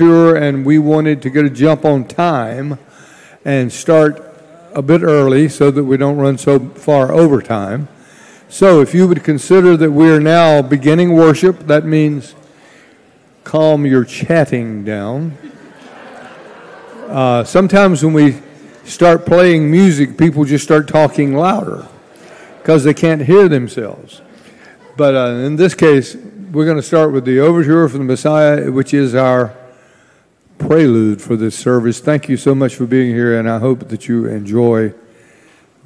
tour, and we wanted to get a jump on time and start a bit early so that we don't run so far over time. So, if you would consider that we are now beginning worship, that means calm your chatting down. Uh, sometimes when we start playing music, people just start talking louder because they can't hear themselves. But uh, in this case, we're going to start with the overture from the Messiah, which is our prelude for this service. Thank you so much for being here, and I hope that you enjoy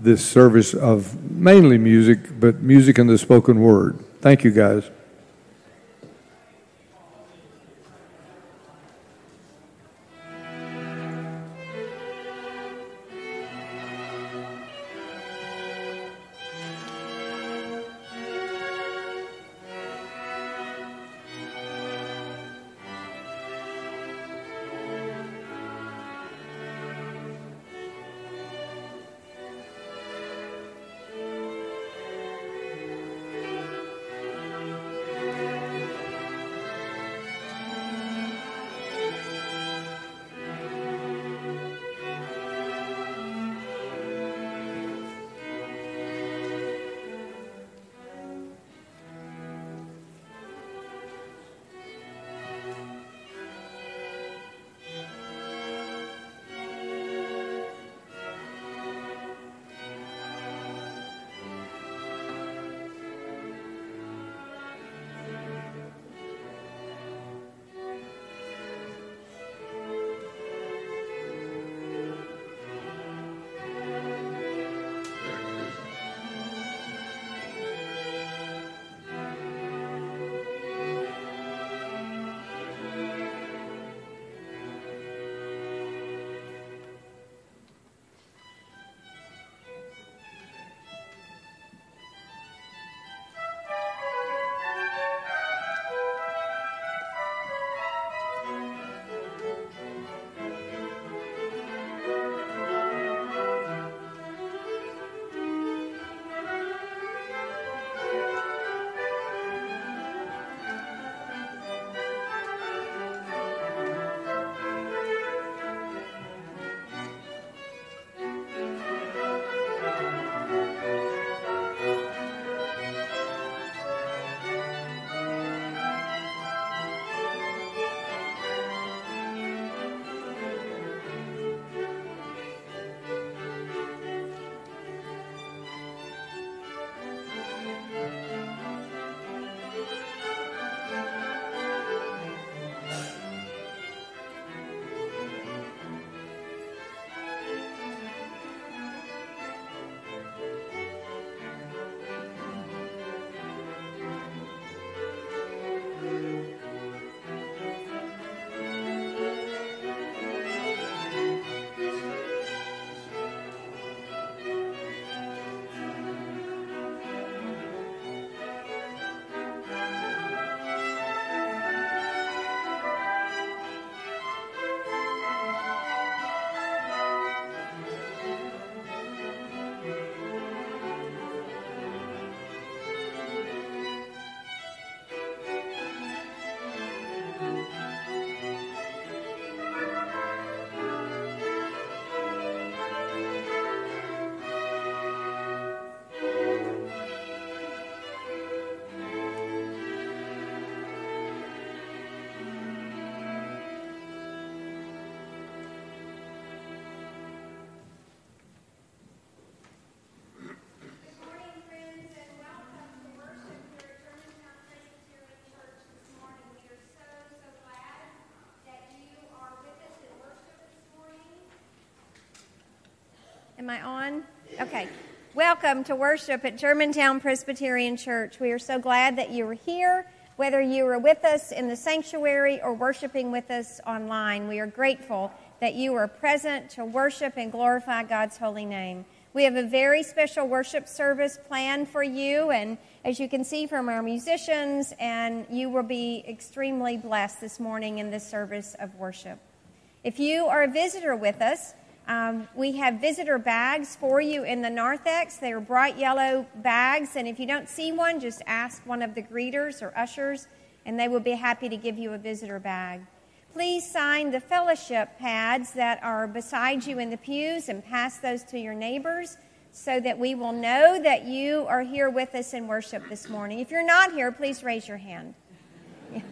this service of mainly music, but music and the spoken word. Thank you, guys. Am I on? Okay. Welcome to worship at Germantown Presbyterian Church. We are so glad that you are here, whether you are with us in the sanctuary or worshiping with us online. We are grateful that you are present to worship and glorify God's holy name. We have a very special worship service planned for you, and as you can see from our musicians, and you will be extremely blessed this morning in this service of worship. If you are a visitor with us, um, we have visitor bags for you in the narthex. They are bright yellow bags, and if you don't see one, just ask one of the greeters or ushers, and they will be happy to give you a visitor bag. please sign the fellowship pads that are beside you in the pews and pass those to your neighbors so that we will know that you are here with us in worship this morning. If you're not here, please raise your hand.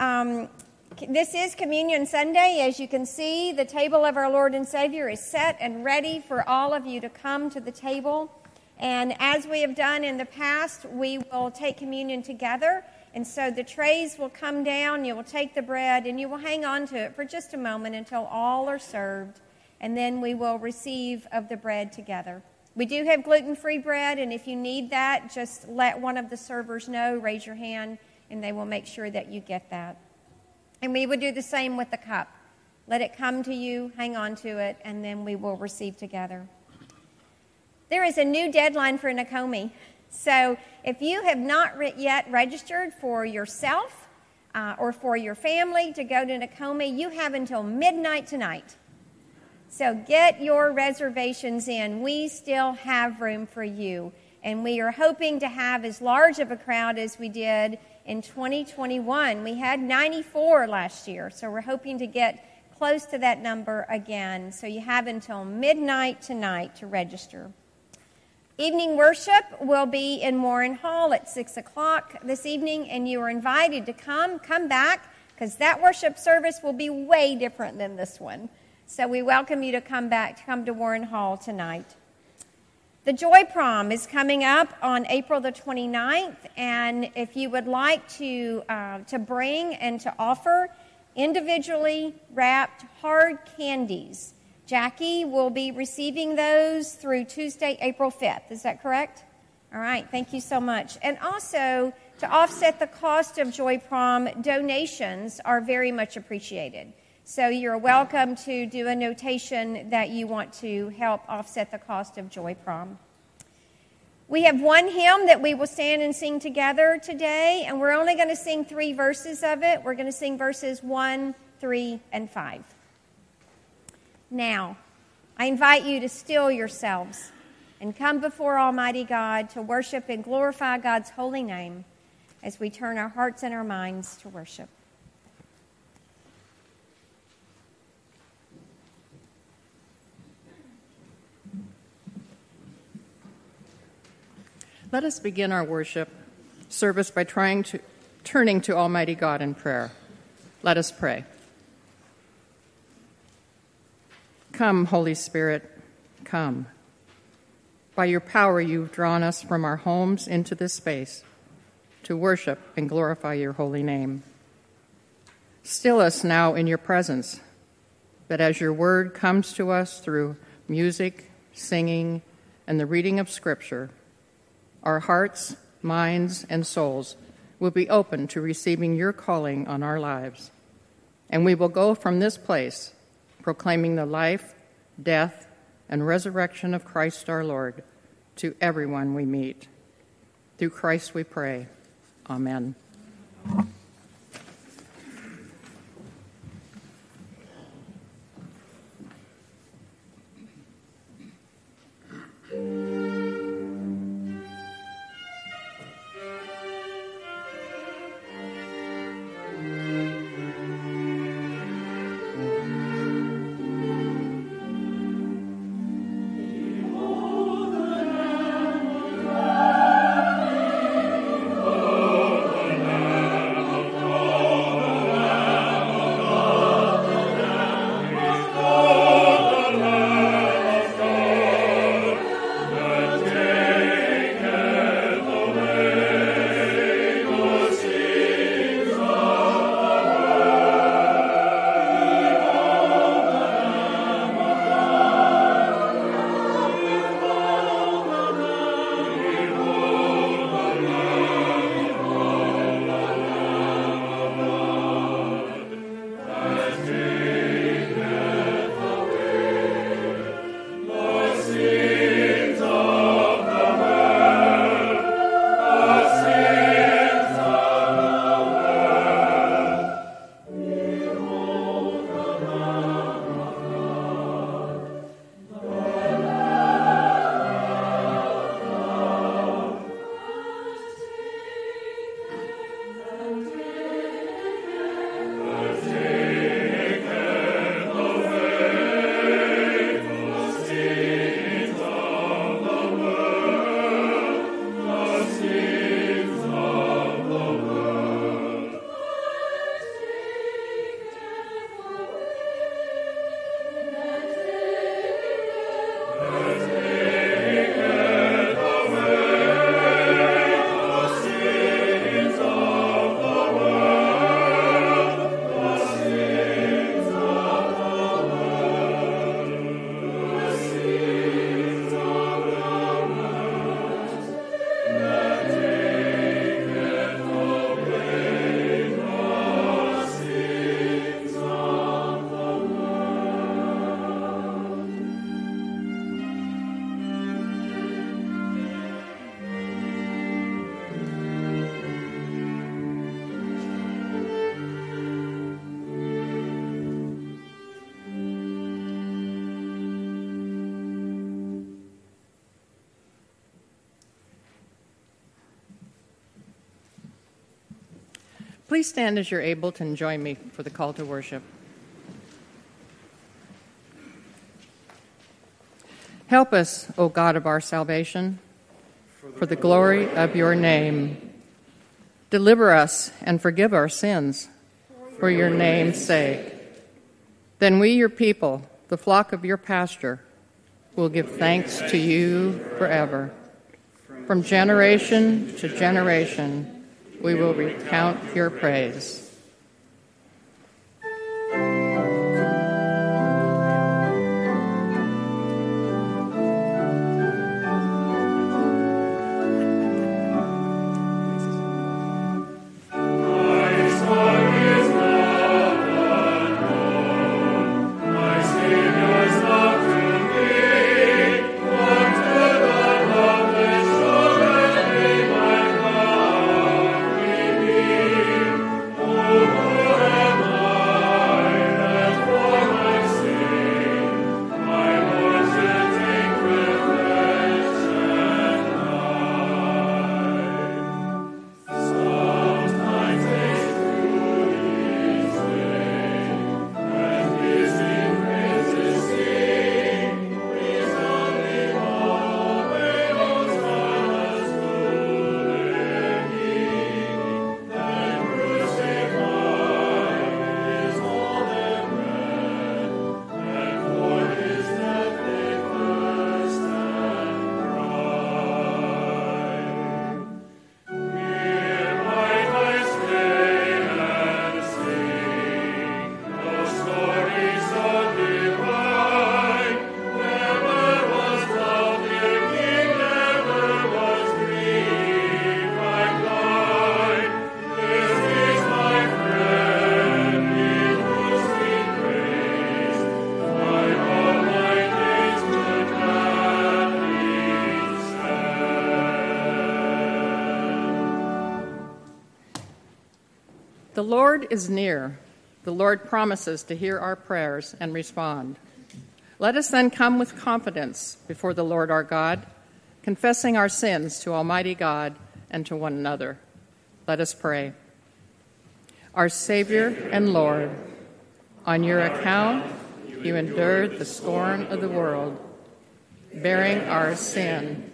um, this is Communion Sunday. As you can see, the table of our Lord and Savior is set and ready for all of you to come to the table. And as we have done in the past, we will take communion together. And so the trays will come down, you will take the bread, and you will hang on to it for just a moment until all are served. And then we will receive of the bread together. We do have gluten free bread, and if you need that, just let one of the servers know, raise your hand, and they will make sure that you get that. And we would do the same with the cup. Let it come to you, hang on to it, and then we will receive together. There is a new deadline for Nakomi. So if you have not re- yet registered for yourself uh, or for your family to go to Nakomi, you have until midnight tonight. So get your reservations in. We still have room for you. And we are hoping to have as large of a crowd as we did in 2021. We had 94 last year, so we're hoping to get close to that number again. So you have until midnight tonight to register. Evening worship will be in Warren Hall at 6 o'clock this evening, and you are invited to come. Come back because that worship service will be way different than this one. So we welcome you to come back, to come to Warren Hall tonight. The Joy Prom is coming up on April the 29th, and if you would like to, uh, to bring and to offer individually wrapped hard candies, Jackie will be receiving those through Tuesday, April 5th. Is that correct? All right, thank you so much. And also, to offset the cost of Joy Prom, donations are very much appreciated. So you're welcome to do a notation that you want to help offset the cost of Joy Prom. We have one hymn that we will stand and sing together today, and we're only going to sing three verses of it. We're going to sing verses 1, 3, and 5. Now, I invite you to still yourselves and come before Almighty God to worship and glorify God's holy name as we turn our hearts and our minds to worship. Let us begin our worship service by trying to, turning to Almighty God in prayer. Let us pray. Come, Holy Spirit, come. By your power, you've drawn us from our homes into this space to worship and glorify your holy name. Still us now in your presence, that as your word comes to us through music, singing, and the reading of Scripture, our hearts, minds, and souls will be open to receiving your calling on our lives. And we will go from this place proclaiming the life, death, and resurrection of Christ our Lord to everyone we meet. Through Christ we pray. Amen. Please stand as you're able to join me for the call to worship. Help us, O God of our salvation, for the glory of your name. Deliver us and forgive our sins for your name's sake. Then we, your people, the flock of your pasture, will give thanks to you forever. From generation to generation, we will recount your praise. Lord is near. The Lord promises to hear our prayers and respond. Let us then come with confidence before the Lord our God, confessing our sins to Almighty God and to one another. Let us pray. Our Savior and Lord, on your account, you endured the scorn of the world. Bearing our sin,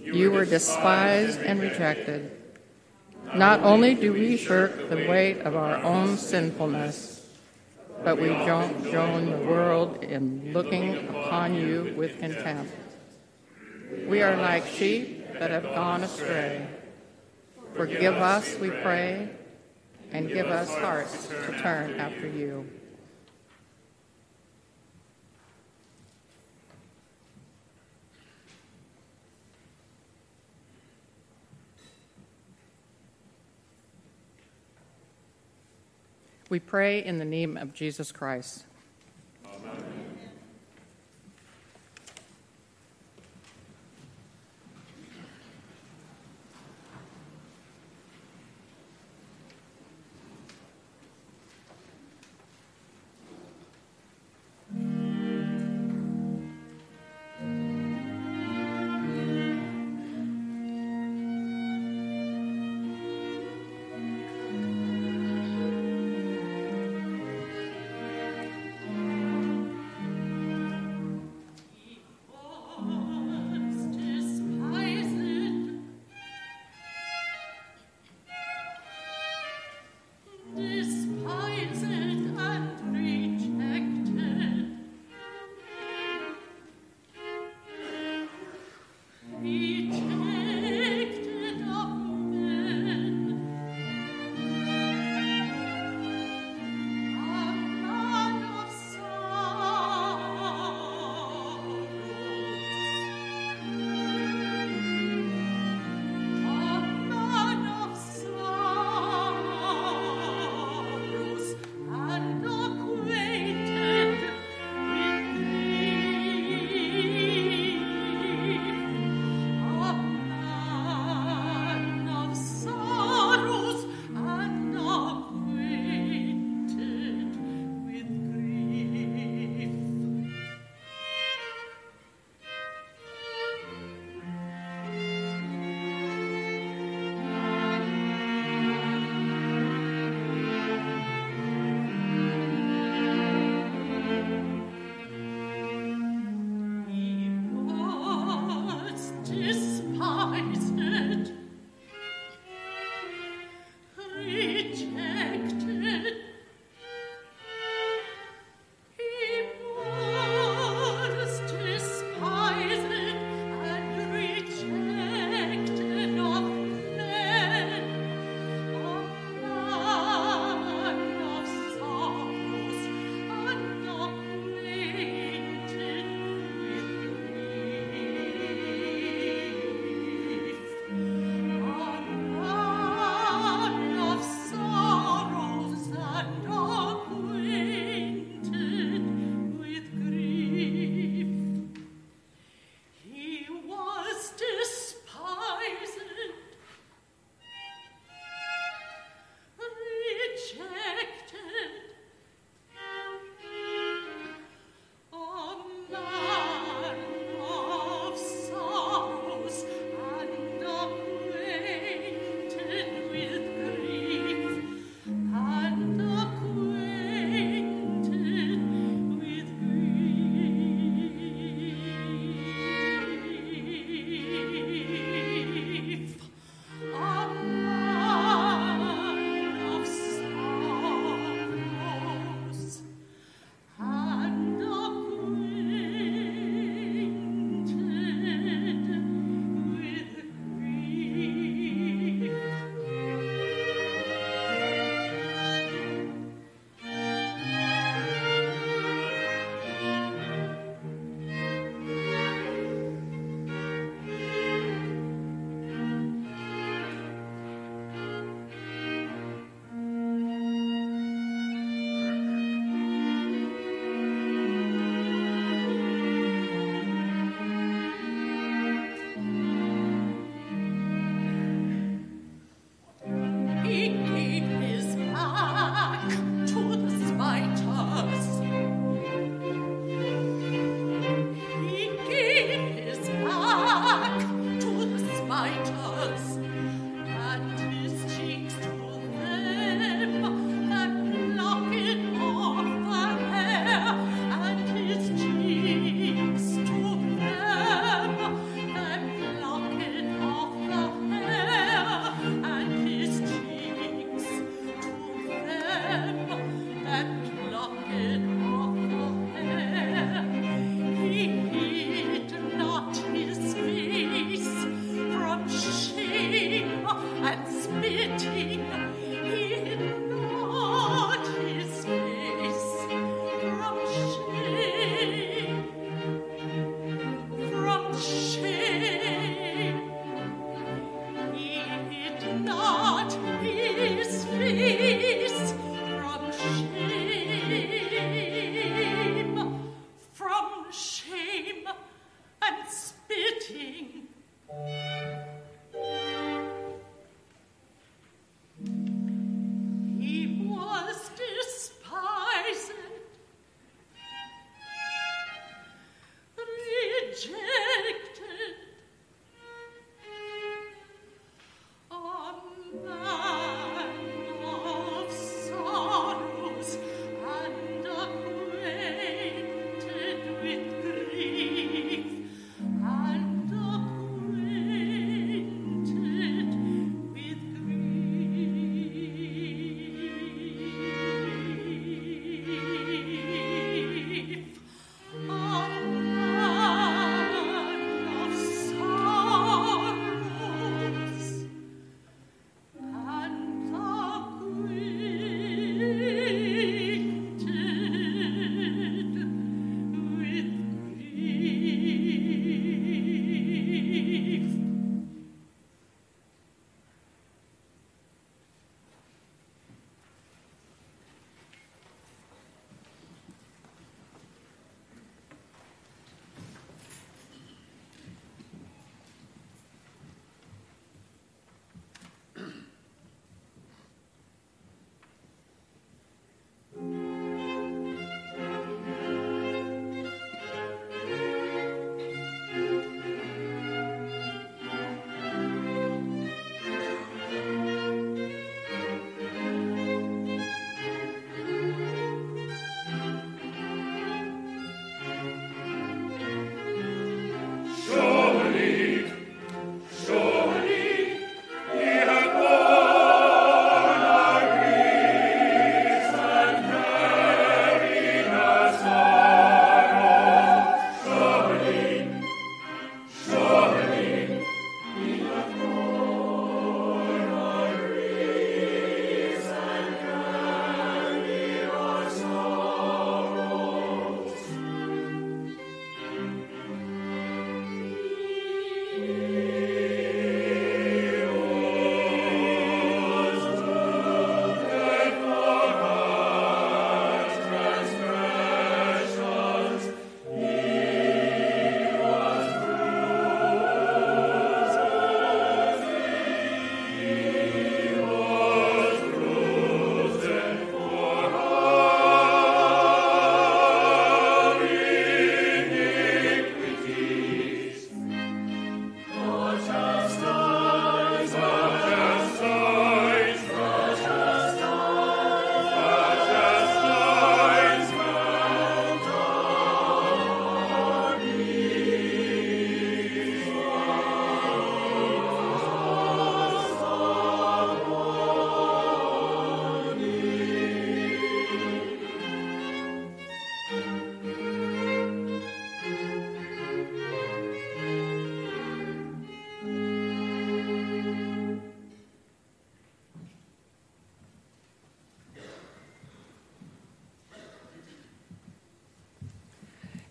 you were despised and rejected not only do we shirk the weight of our own sinfulness, but we join the world in looking upon you with contempt. We are like sheep that have gone astray. Forgive us, we pray, and give us hearts to turn after you. We pray in the name of Jesus Christ.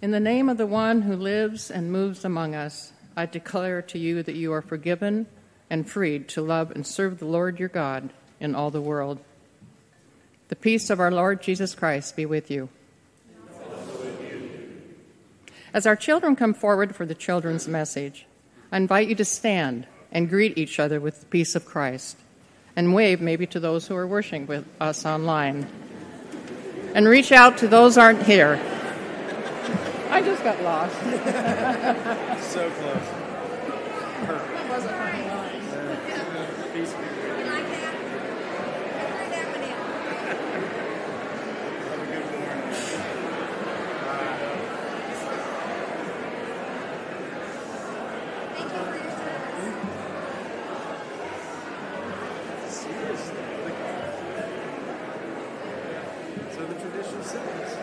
In the name of the one who lives and moves among us, I declare to you that you are forgiven and freed to love and serve the Lord your God in all the world. The peace of our Lord Jesus Christ be with you. As our children come forward for the children's message, I invite you to stand and greet each other with the peace of Christ and wave maybe to those who are worshiping with us online. And reach out to those aren't here. I just got lost. so close. Perfect. That wasn't funny. Peace be with you. You like that? Threw that one in. Have a good morning. Thank you for your service. Seriously. So the tradition says.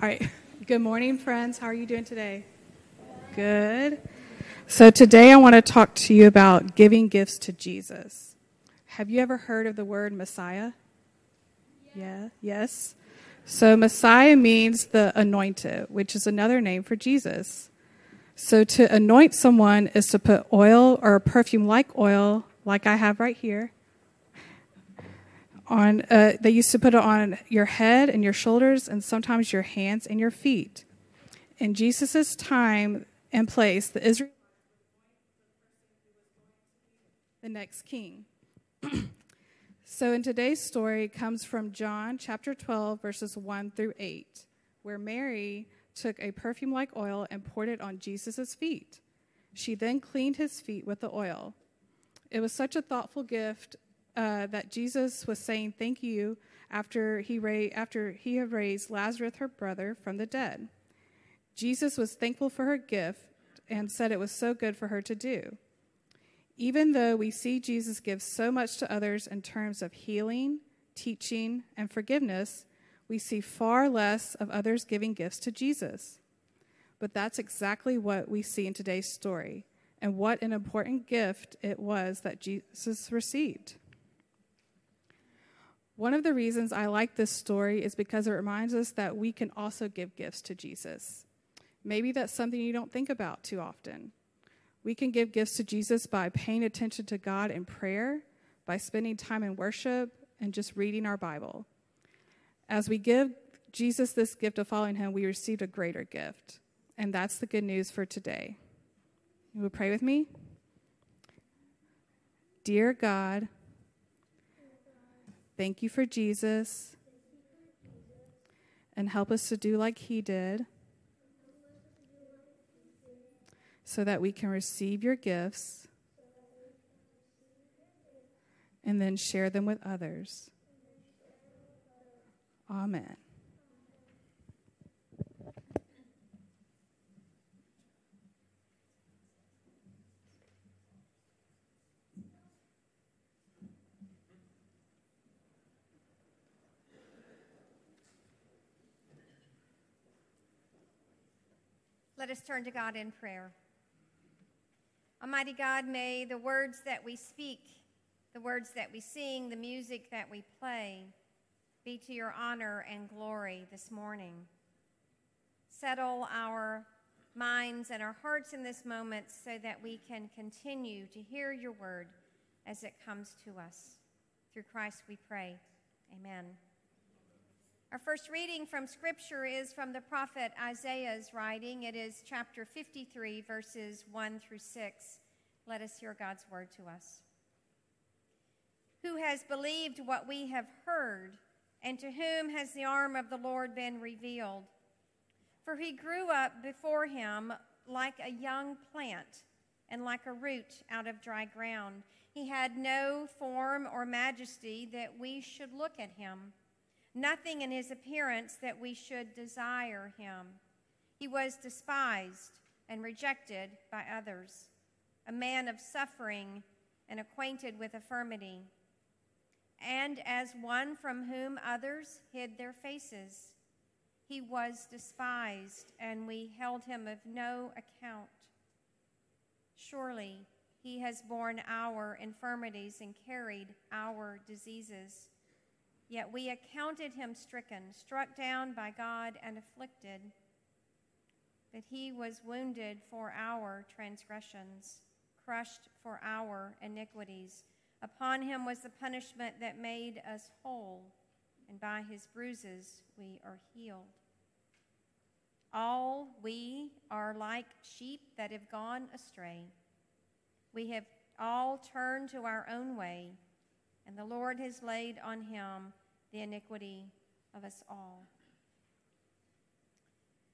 All right. Good morning, friends. How are you doing today? Good. So, today I want to talk to you about giving gifts to Jesus. Have you ever heard of the word Messiah? Yeah. Yes. So, Messiah means the anointed, which is another name for Jesus. So, to anoint someone is to put oil or perfume like oil, like I have right here, on uh, they used to put it on your head and your shoulders and sometimes your hands and your feet. In jesus' time and place the israel the next king. So in today's story comes from john chapter 12 verses 1 through 8 where mary took a perfume like oil and poured it on jesus' feet. She then cleaned his feet with the oil. It was such a thoughtful gift uh, that Jesus was saying thank you after he, ra- after he had raised Lazarus, her brother, from the dead. Jesus was thankful for her gift and said it was so good for her to do. Even though we see Jesus give so much to others in terms of healing, teaching, and forgiveness, we see far less of others giving gifts to Jesus. But that's exactly what we see in today's story, and what an important gift it was that Jesus received. One of the reasons I like this story is because it reminds us that we can also give gifts to Jesus. Maybe that's something you don't think about too often. We can give gifts to Jesus by paying attention to God in prayer, by spending time in worship, and just reading our Bible. As we give Jesus this gift of following him, we receive a greater gift. And that's the good news for today. You will pray with me? Dear God, Thank you for Jesus. And help us to do like he did so that we can receive your gifts and then share them with others. Amen. Let us turn to God in prayer. Almighty God, may the words that we speak, the words that we sing, the music that we play, be to your honor and glory this morning. Settle our minds and our hearts in this moment so that we can continue to hear your word as it comes to us. Through Christ we pray. Amen. Our first reading from Scripture is from the prophet Isaiah's writing. It is chapter 53, verses 1 through 6. Let us hear God's word to us. Who has believed what we have heard, and to whom has the arm of the Lord been revealed? For he grew up before him like a young plant and like a root out of dry ground. He had no form or majesty that we should look at him nothing in his appearance that we should desire him. He was despised and rejected by others, a man of suffering and acquainted with infirmity, and as one from whom others hid their faces. He was despised, and we held him of no account. Surely he has borne our infirmities and carried our diseases. Yet we accounted him stricken, struck down by God, and afflicted. But he was wounded for our transgressions, crushed for our iniquities. Upon him was the punishment that made us whole, and by his bruises we are healed. All we are like sheep that have gone astray. We have all turned to our own way and the Lord has laid on him the iniquity of us all.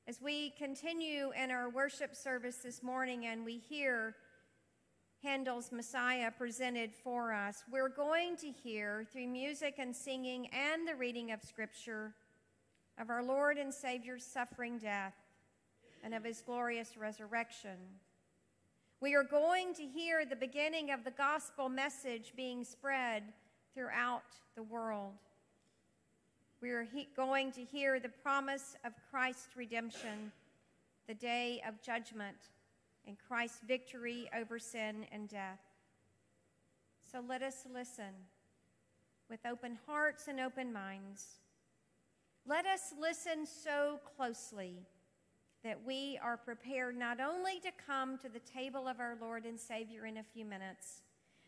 As we continue in our worship service this morning and we hear Handel's Messiah presented for us, we're going to hear through music and singing and the reading of Scripture of our Lord and Savior's suffering death and of his glorious resurrection. We are going to hear the beginning of the gospel message being spread throughout the world. We are he- going to hear the promise of Christ's redemption, the day of judgment, and Christ's victory over sin and death. So let us listen with open hearts and open minds. Let us listen so closely that we are prepared not only to come to the table of our Lord and Savior in a few minutes,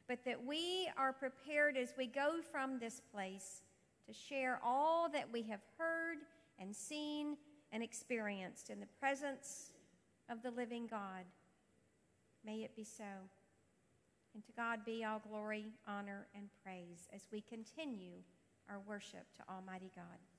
but that we are prepared as we go from this place to share all that we have heard and seen and experienced in the presence of the living God. May it be so. And to God be all glory, honor, and praise as we continue our worship to Almighty God.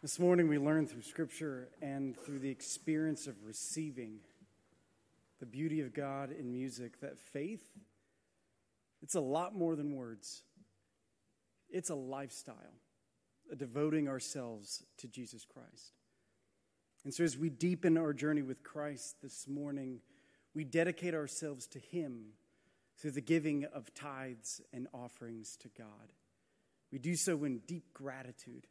This morning we learned through Scripture and through the experience of receiving the beauty of God in music that faith, it's a lot more than words. It's a lifestyle, a devoting ourselves to Jesus Christ. And so as we deepen our journey with Christ this morning, we dedicate ourselves to Him through the giving of tithes and offerings to God. We do so in deep gratitude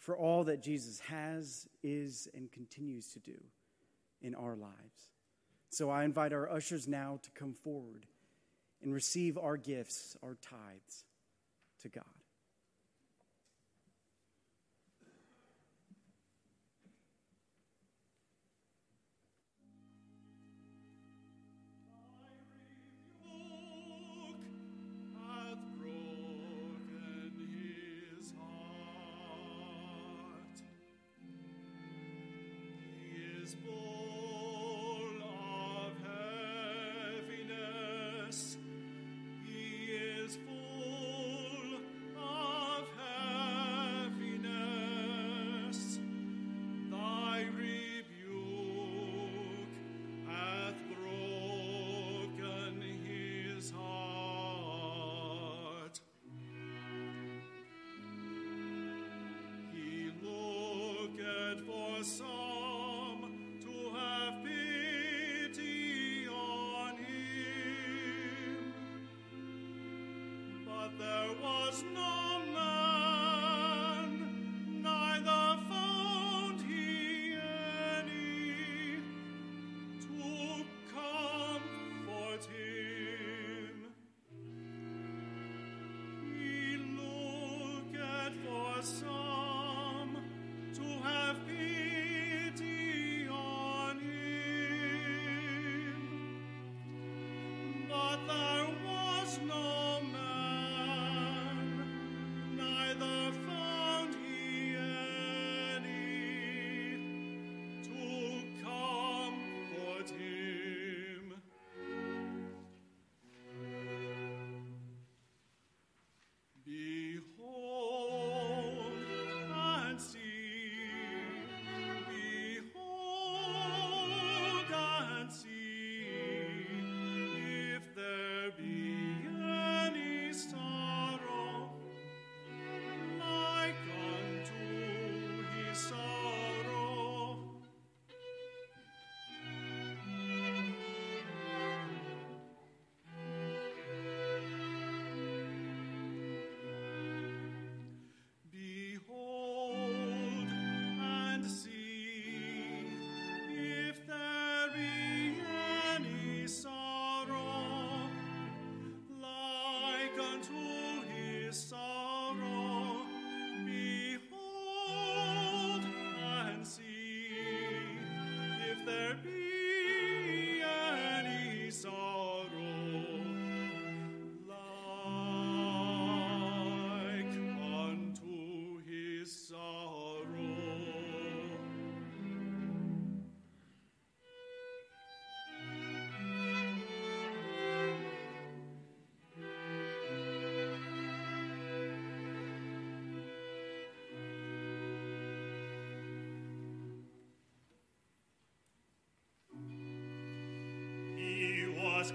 for all that Jesus has, is, and continues to do in our lives. So I invite our ushers now to come forward and receive our gifts, our tithes to God. He was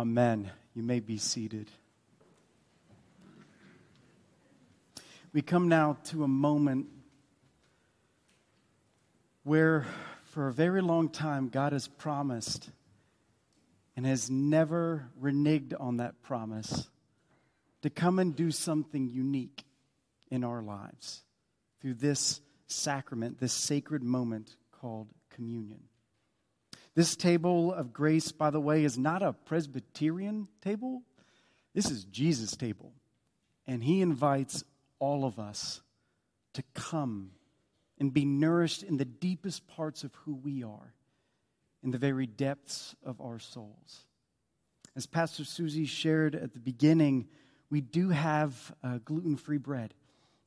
Amen. You may be seated. We come now to a moment where, for a very long time, God has promised and has never reneged on that promise to come and do something unique in our lives through this sacrament, this sacred moment called communion. This table of grace, by the way, is not a Presbyterian table. This is Jesus' table. And he invites all of us to come and be nourished in the deepest parts of who we are, in the very depths of our souls. As Pastor Susie shared at the beginning, we do have uh, gluten free bread.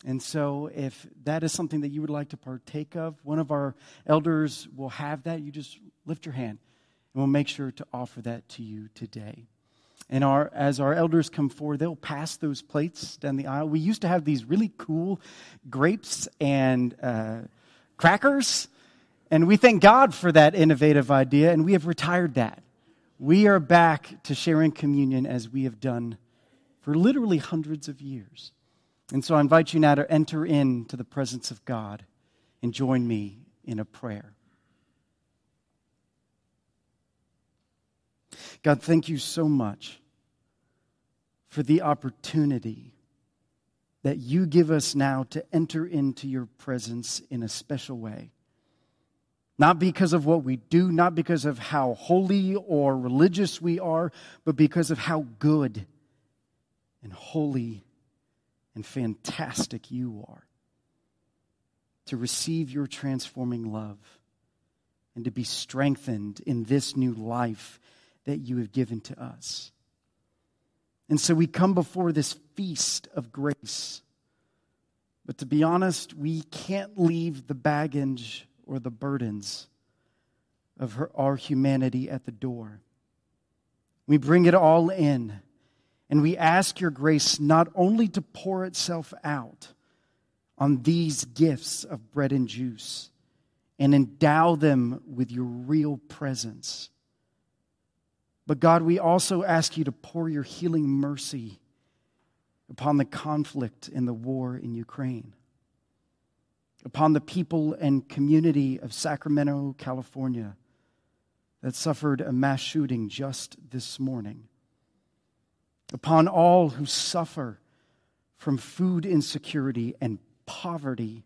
And so, if that is something that you would like to partake of, one of our elders will have that. You just lift your hand, and we'll make sure to offer that to you today. And our, as our elders come forward, they'll pass those plates down the aisle. We used to have these really cool grapes and uh, crackers, and we thank God for that innovative idea, and we have retired that. We are back to sharing communion as we have done for literally hundreds of years. And so I invite you now to enter into the presence of God and join me in a prayer. God, thank you so much for the opportunity that you give us now to enter into your presence in a special way. Not because of what we do, not because of how holy or religious we are, but because of how good and holy and fantastic you are. To receive your transforming love and to be strengthened in this new life that you have given to us. And so we come before this feast of grace. But to be honest, we can't leave the baggage or the burdens of her, our humanity at the door. We bring it all in and we ask your grace not only to pour itself out on these gifts of bread and juice and endow them with your real presence, but God, we also ask you to pour your healing mercy upon the conflict and the war in Ukraine, upon the people and community of Sacramento, California, that suffered a mass shooting just this morning upon all who suffer from food insecurity and poverty,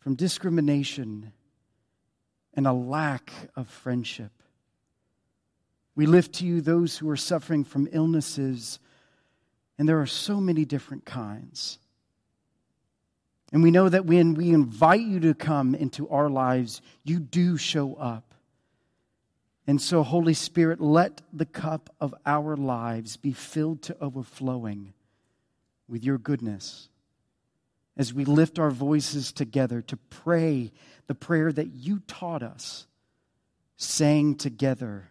from discrimination and a lack of friendship. We lift to you those who are suffering from illnesses, and there are so many different kinds. And we know that when we invite you to come into our lives, you do show up. And so, Holy Spirit, let the cup of our lives be filled to overflowing with your goodness as we lift our voices together to pray the prayer that you taught us, saying together,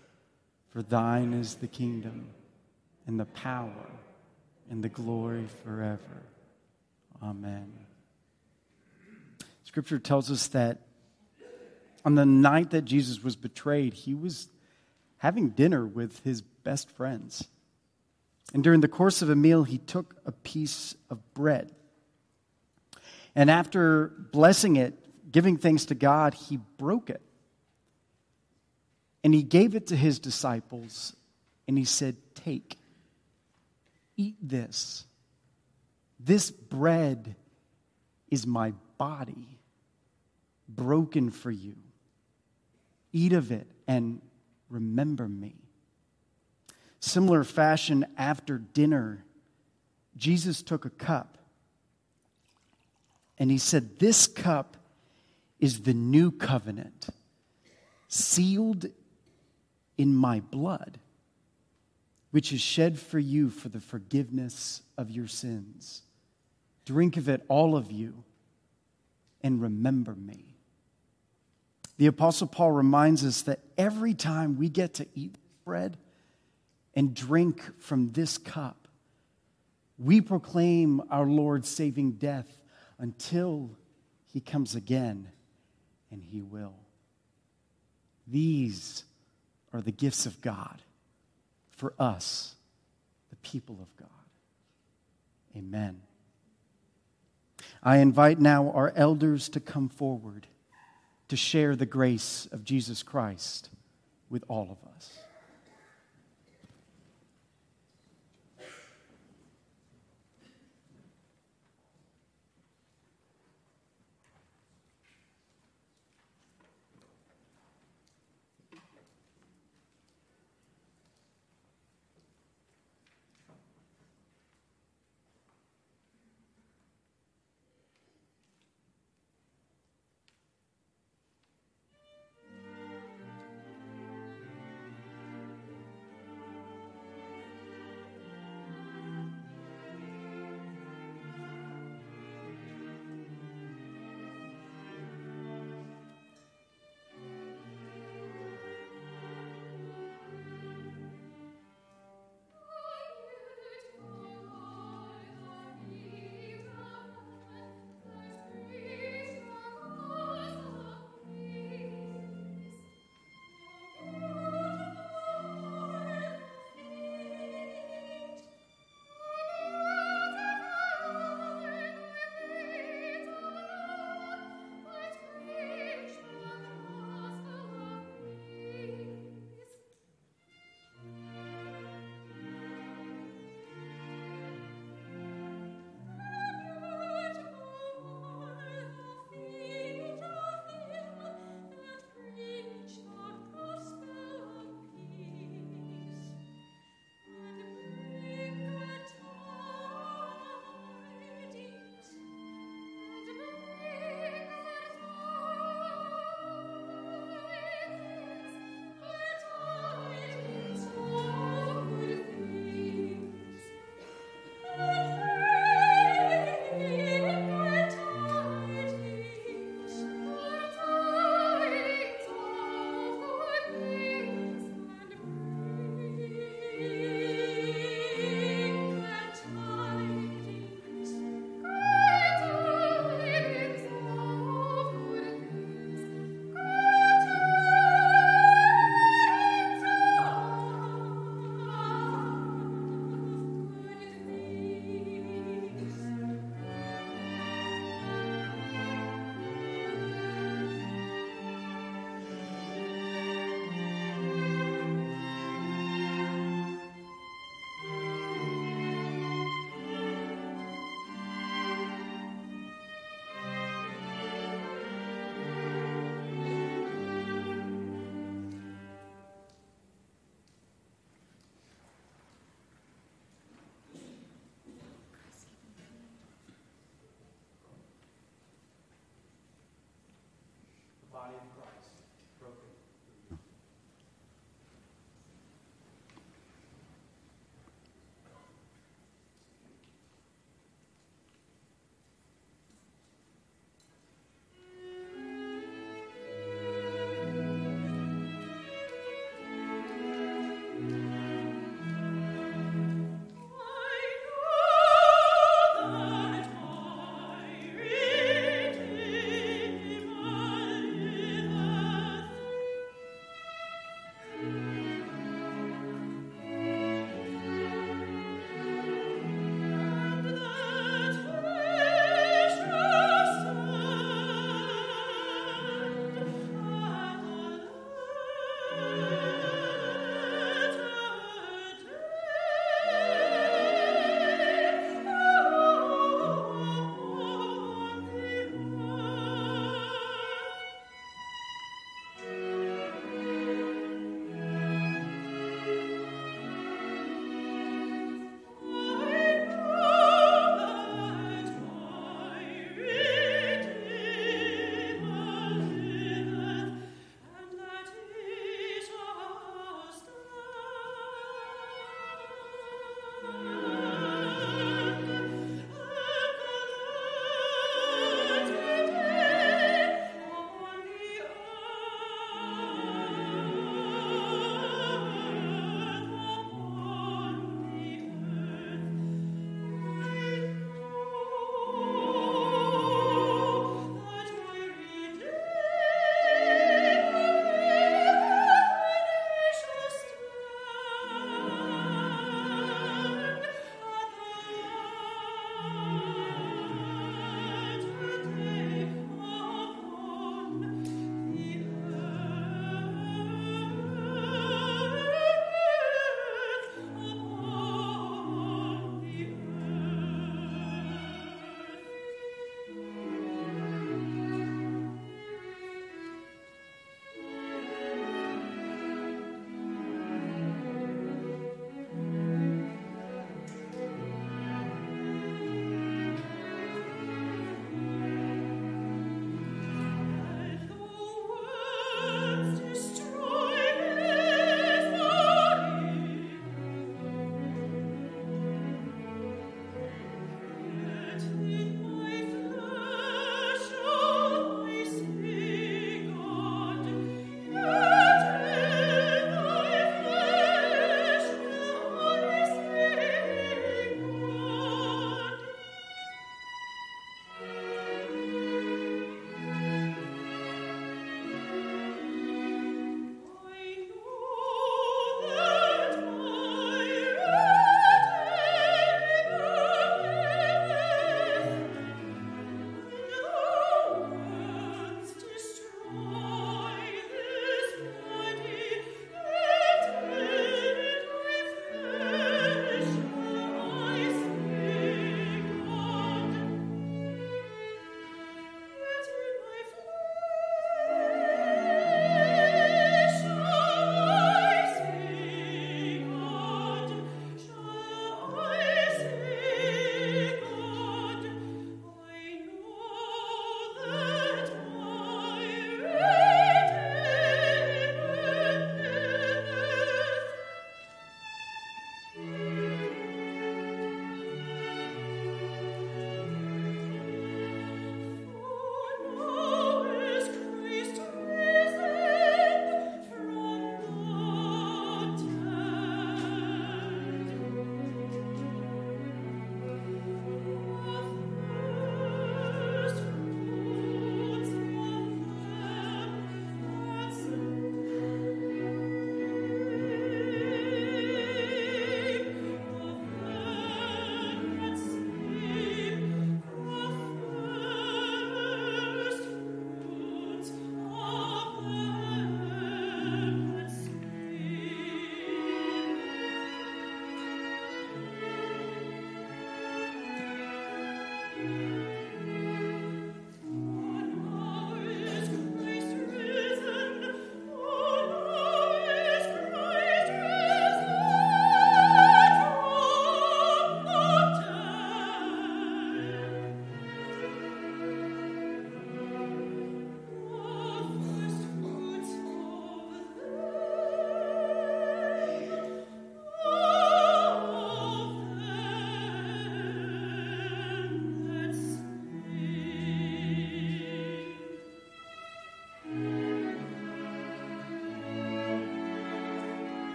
For thine is the kingdom, and the power, and the glory forever. Amen. Scripture tells us that on the night that Jesus was betrayed, he was having dinner with his best friends. And during the course of a meal, he took a piece of bread. And after blessing it, giving thanks to God, he broke it. And he gave it to his disciples, and he said, Take, eat this. This bread is my body, broken for you. Eat of it and remember me. Similar fashion, after dinner, Jesus took a cup and he said, This cup is the new covenant, sealed in my blood. which is shed for you for the forgiveness of your sins. Drink of it, all of you, and remember me. The Apostle Paul reminds us that every time we get to eat bread and drink from this cup, we proclaim our Lord's saving death until he comes again, and he will. These are the gifts of God for us, the people of God. Amen. I invite now our elders to come forward to share the grace of Jesus Christ with all of us. body of Christ.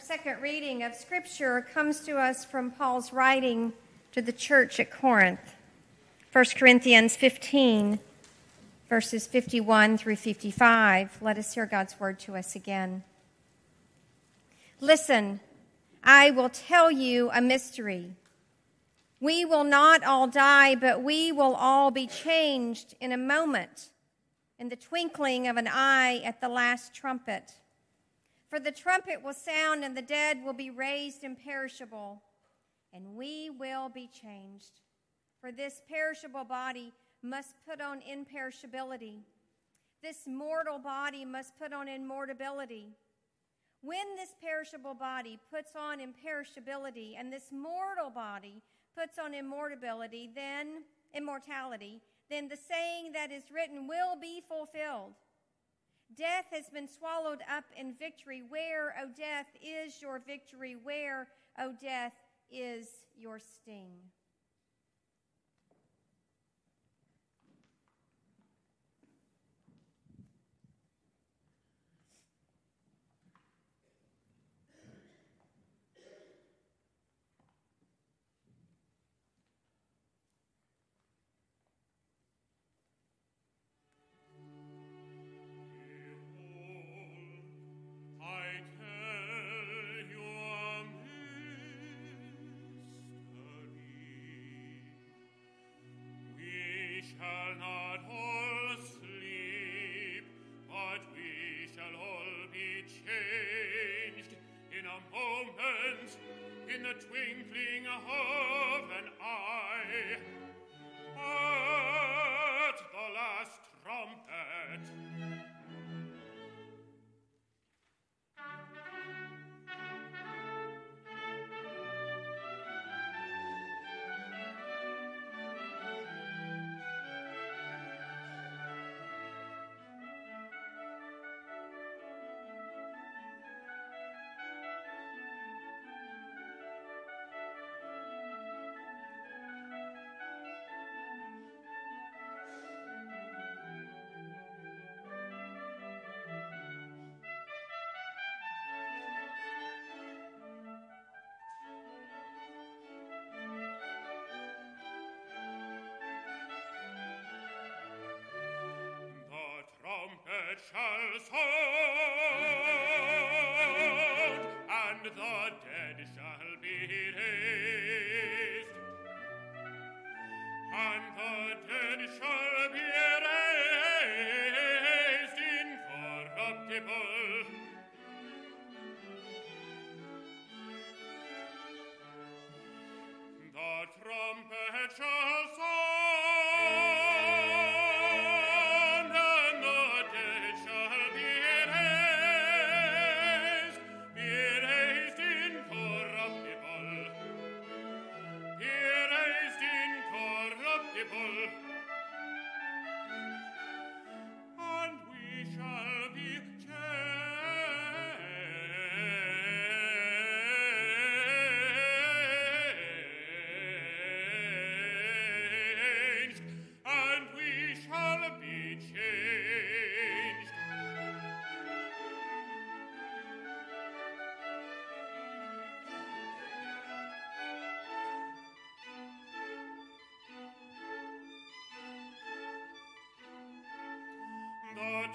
Our second reading of Scripture comes to us from Paul's writing to the church at Corinth. 1 Corinthians 15, verses 51 through 55. Let us hear God's word to us again. Listen, I will tell you a mystery. We will not all die, but we will all be changed in a moment, in the twinkling of an eye at the last trumpet. For the trumpet will sound, and the dead will be raised imperishable, and we will be changed. For this perishable body must put on imperishability, this mortal body must put on immortality. When this perishable body puts on imperishability, and this mortal body puts on immortality, then immortality, then the saying that is written will be fulfilled. Death has been swallowed up in victory. Where, O death, is your victory? Where, O death, is your sting? Shall sound, and the dead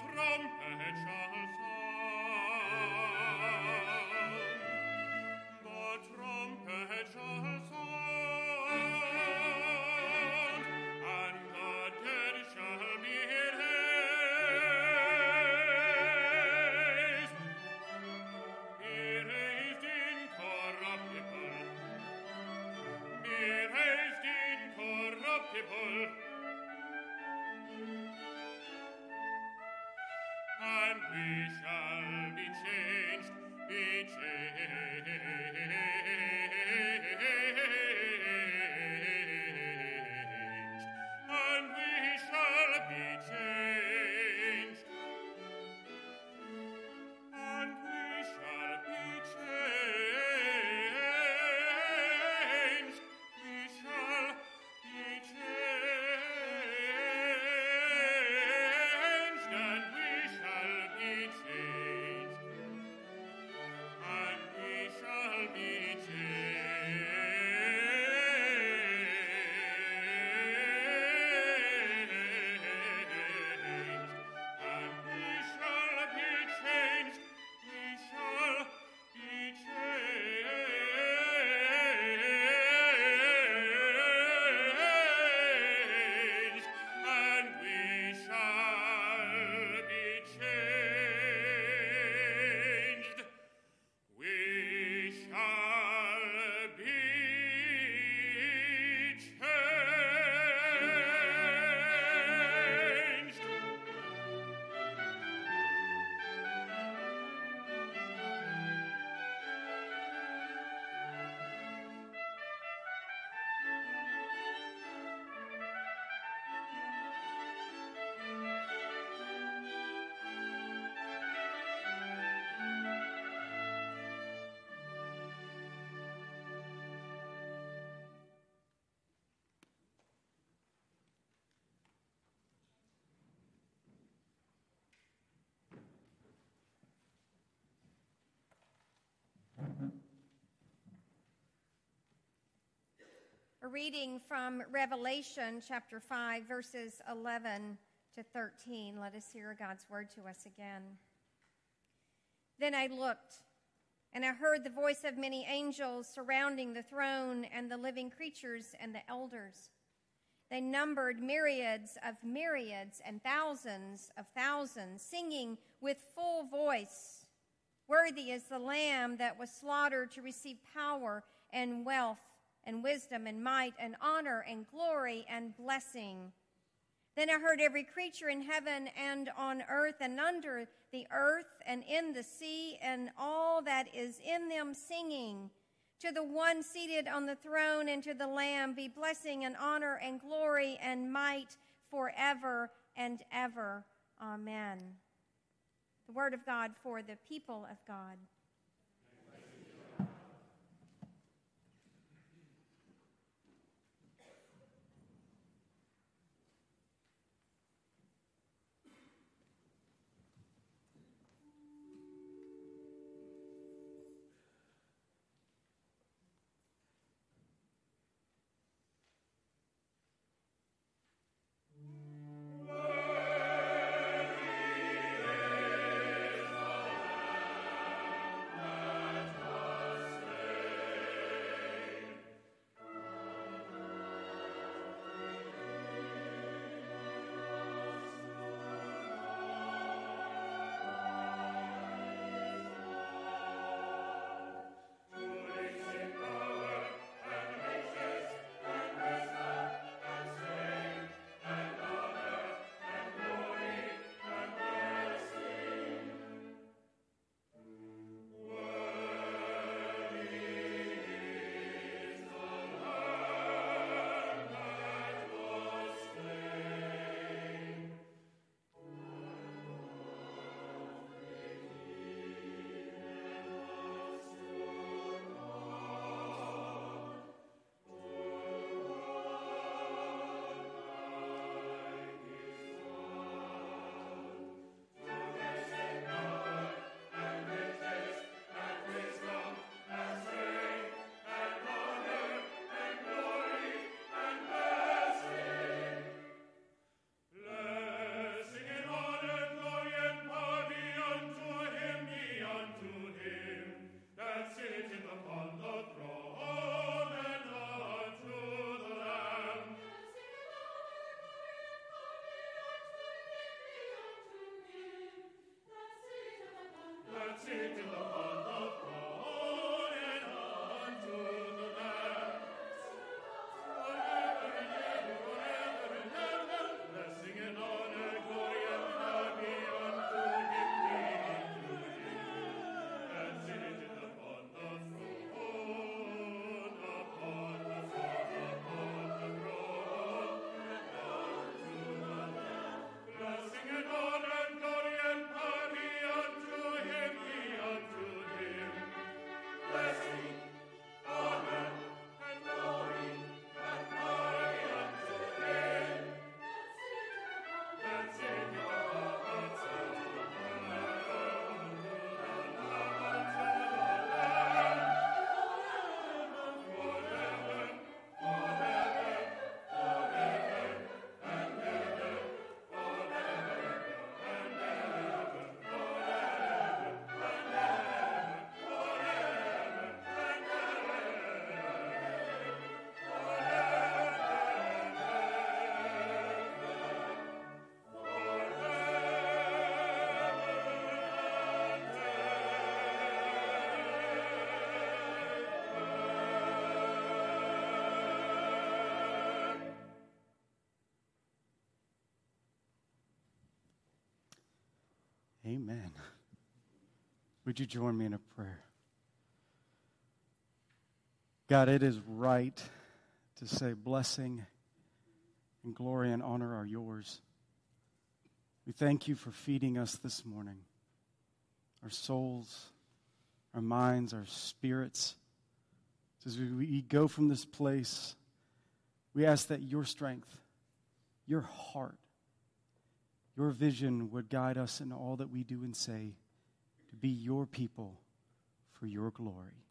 trumpet shall A reading from Revelation chapter 5, verses 11 to 13. Let us hear God's word to us again. Then I looked, and I heard the voice of many angels surrounding the throne and the living creatures and the elders. They numbered myriads of myriads and thousands of thousands, singing with full voice Worthy is the Lamb that was slaughtered to receive power and wealth and wisdom and might and honor and glory and blessing. Then I heard every creature in heaven and on earth and under the earth and in the sea and all that is in them singing. To the one seated on the throne and to the Lamb be blessing and honor and glory and might forever and ever. Amen. The word of God for the people of God. Amen. Would you join me in a prayer? God, it is right to say blessing and glory and honor are yours. We thank you for feeding us this morning, our souls, our minds, our spirits. As we go from this place, we ask that your strength, your heart, your vision would guide us in all that we do and say to be your people for your glory.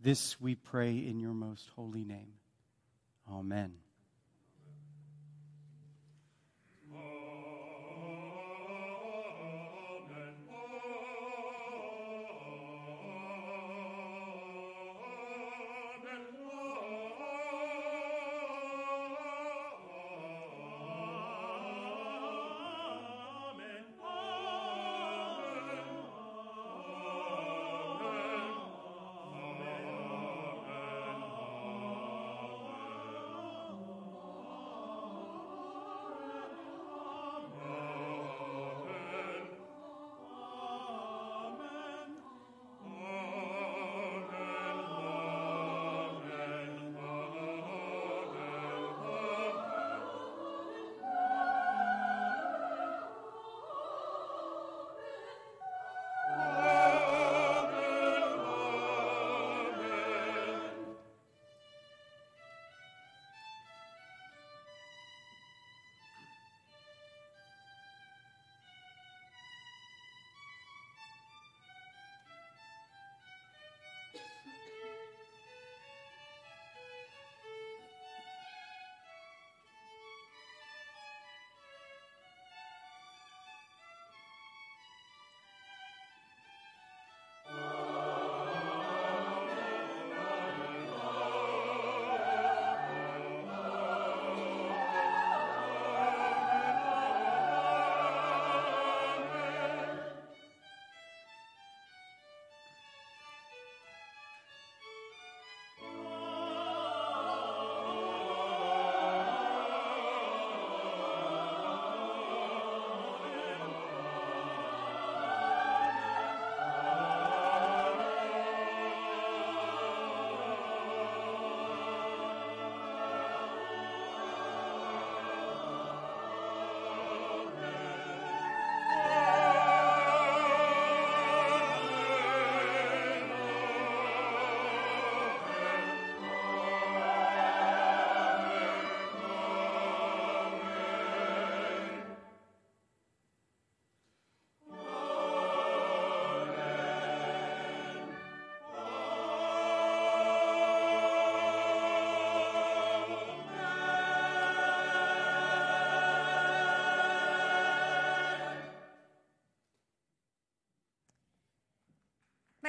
This we pray in your most holy name. Amen.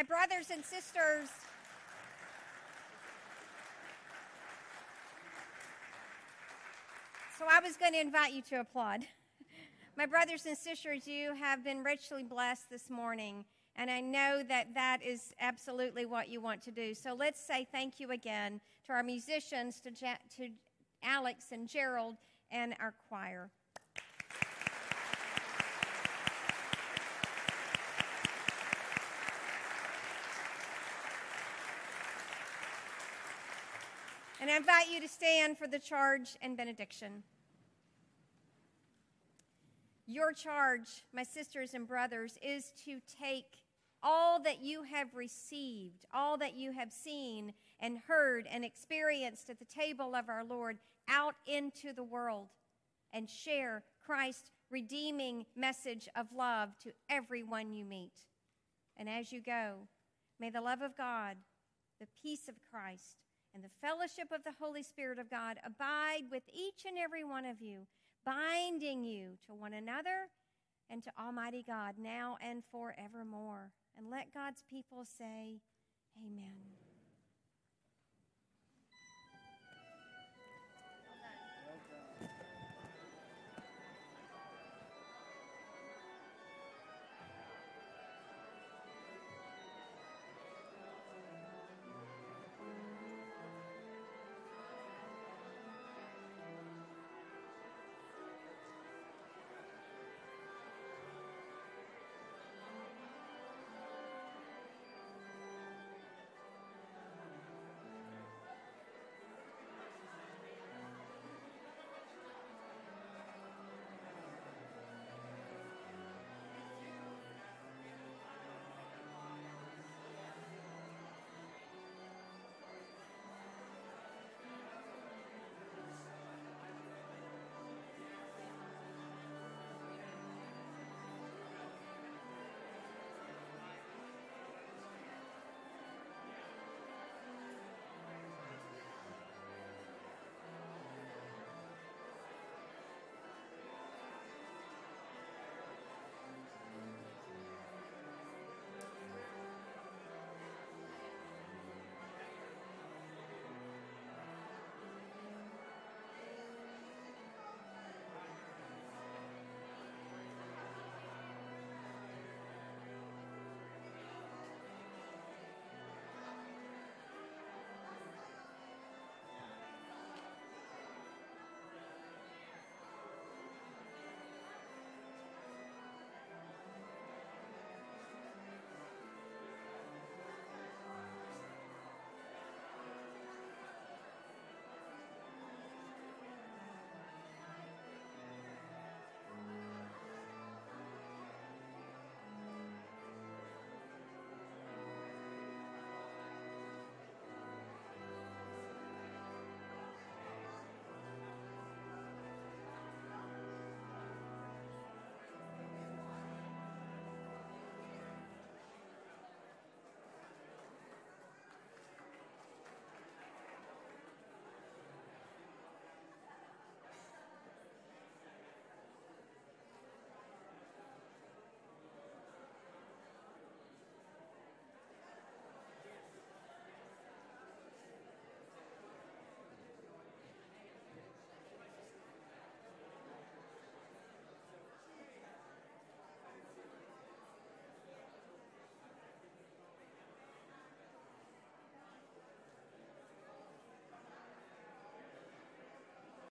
Brothers and sisters, so I was going to invite you to applaud. My brothers and sisters, you have been richly blessed this morning, and I know that that is absolutely what you want to do. So let's say thank you again to our musicians, to, to Alex and Gerald, and our choir. And I invite you to stand for the charge and benediction. Your charge, my sisters and brothers, is to take all that you have received, all that you have seen and heard and experienced at the table of our Lord out into the world and share Christ's redeeming message of love to everyone you meet. And as you go, may the love of God, the peace of Christ, and the fellowship of the Holy Spirit of God abide with each and every one of you, binding you to one another and to Almighty God now and forevermore. And let God's people say, Amen.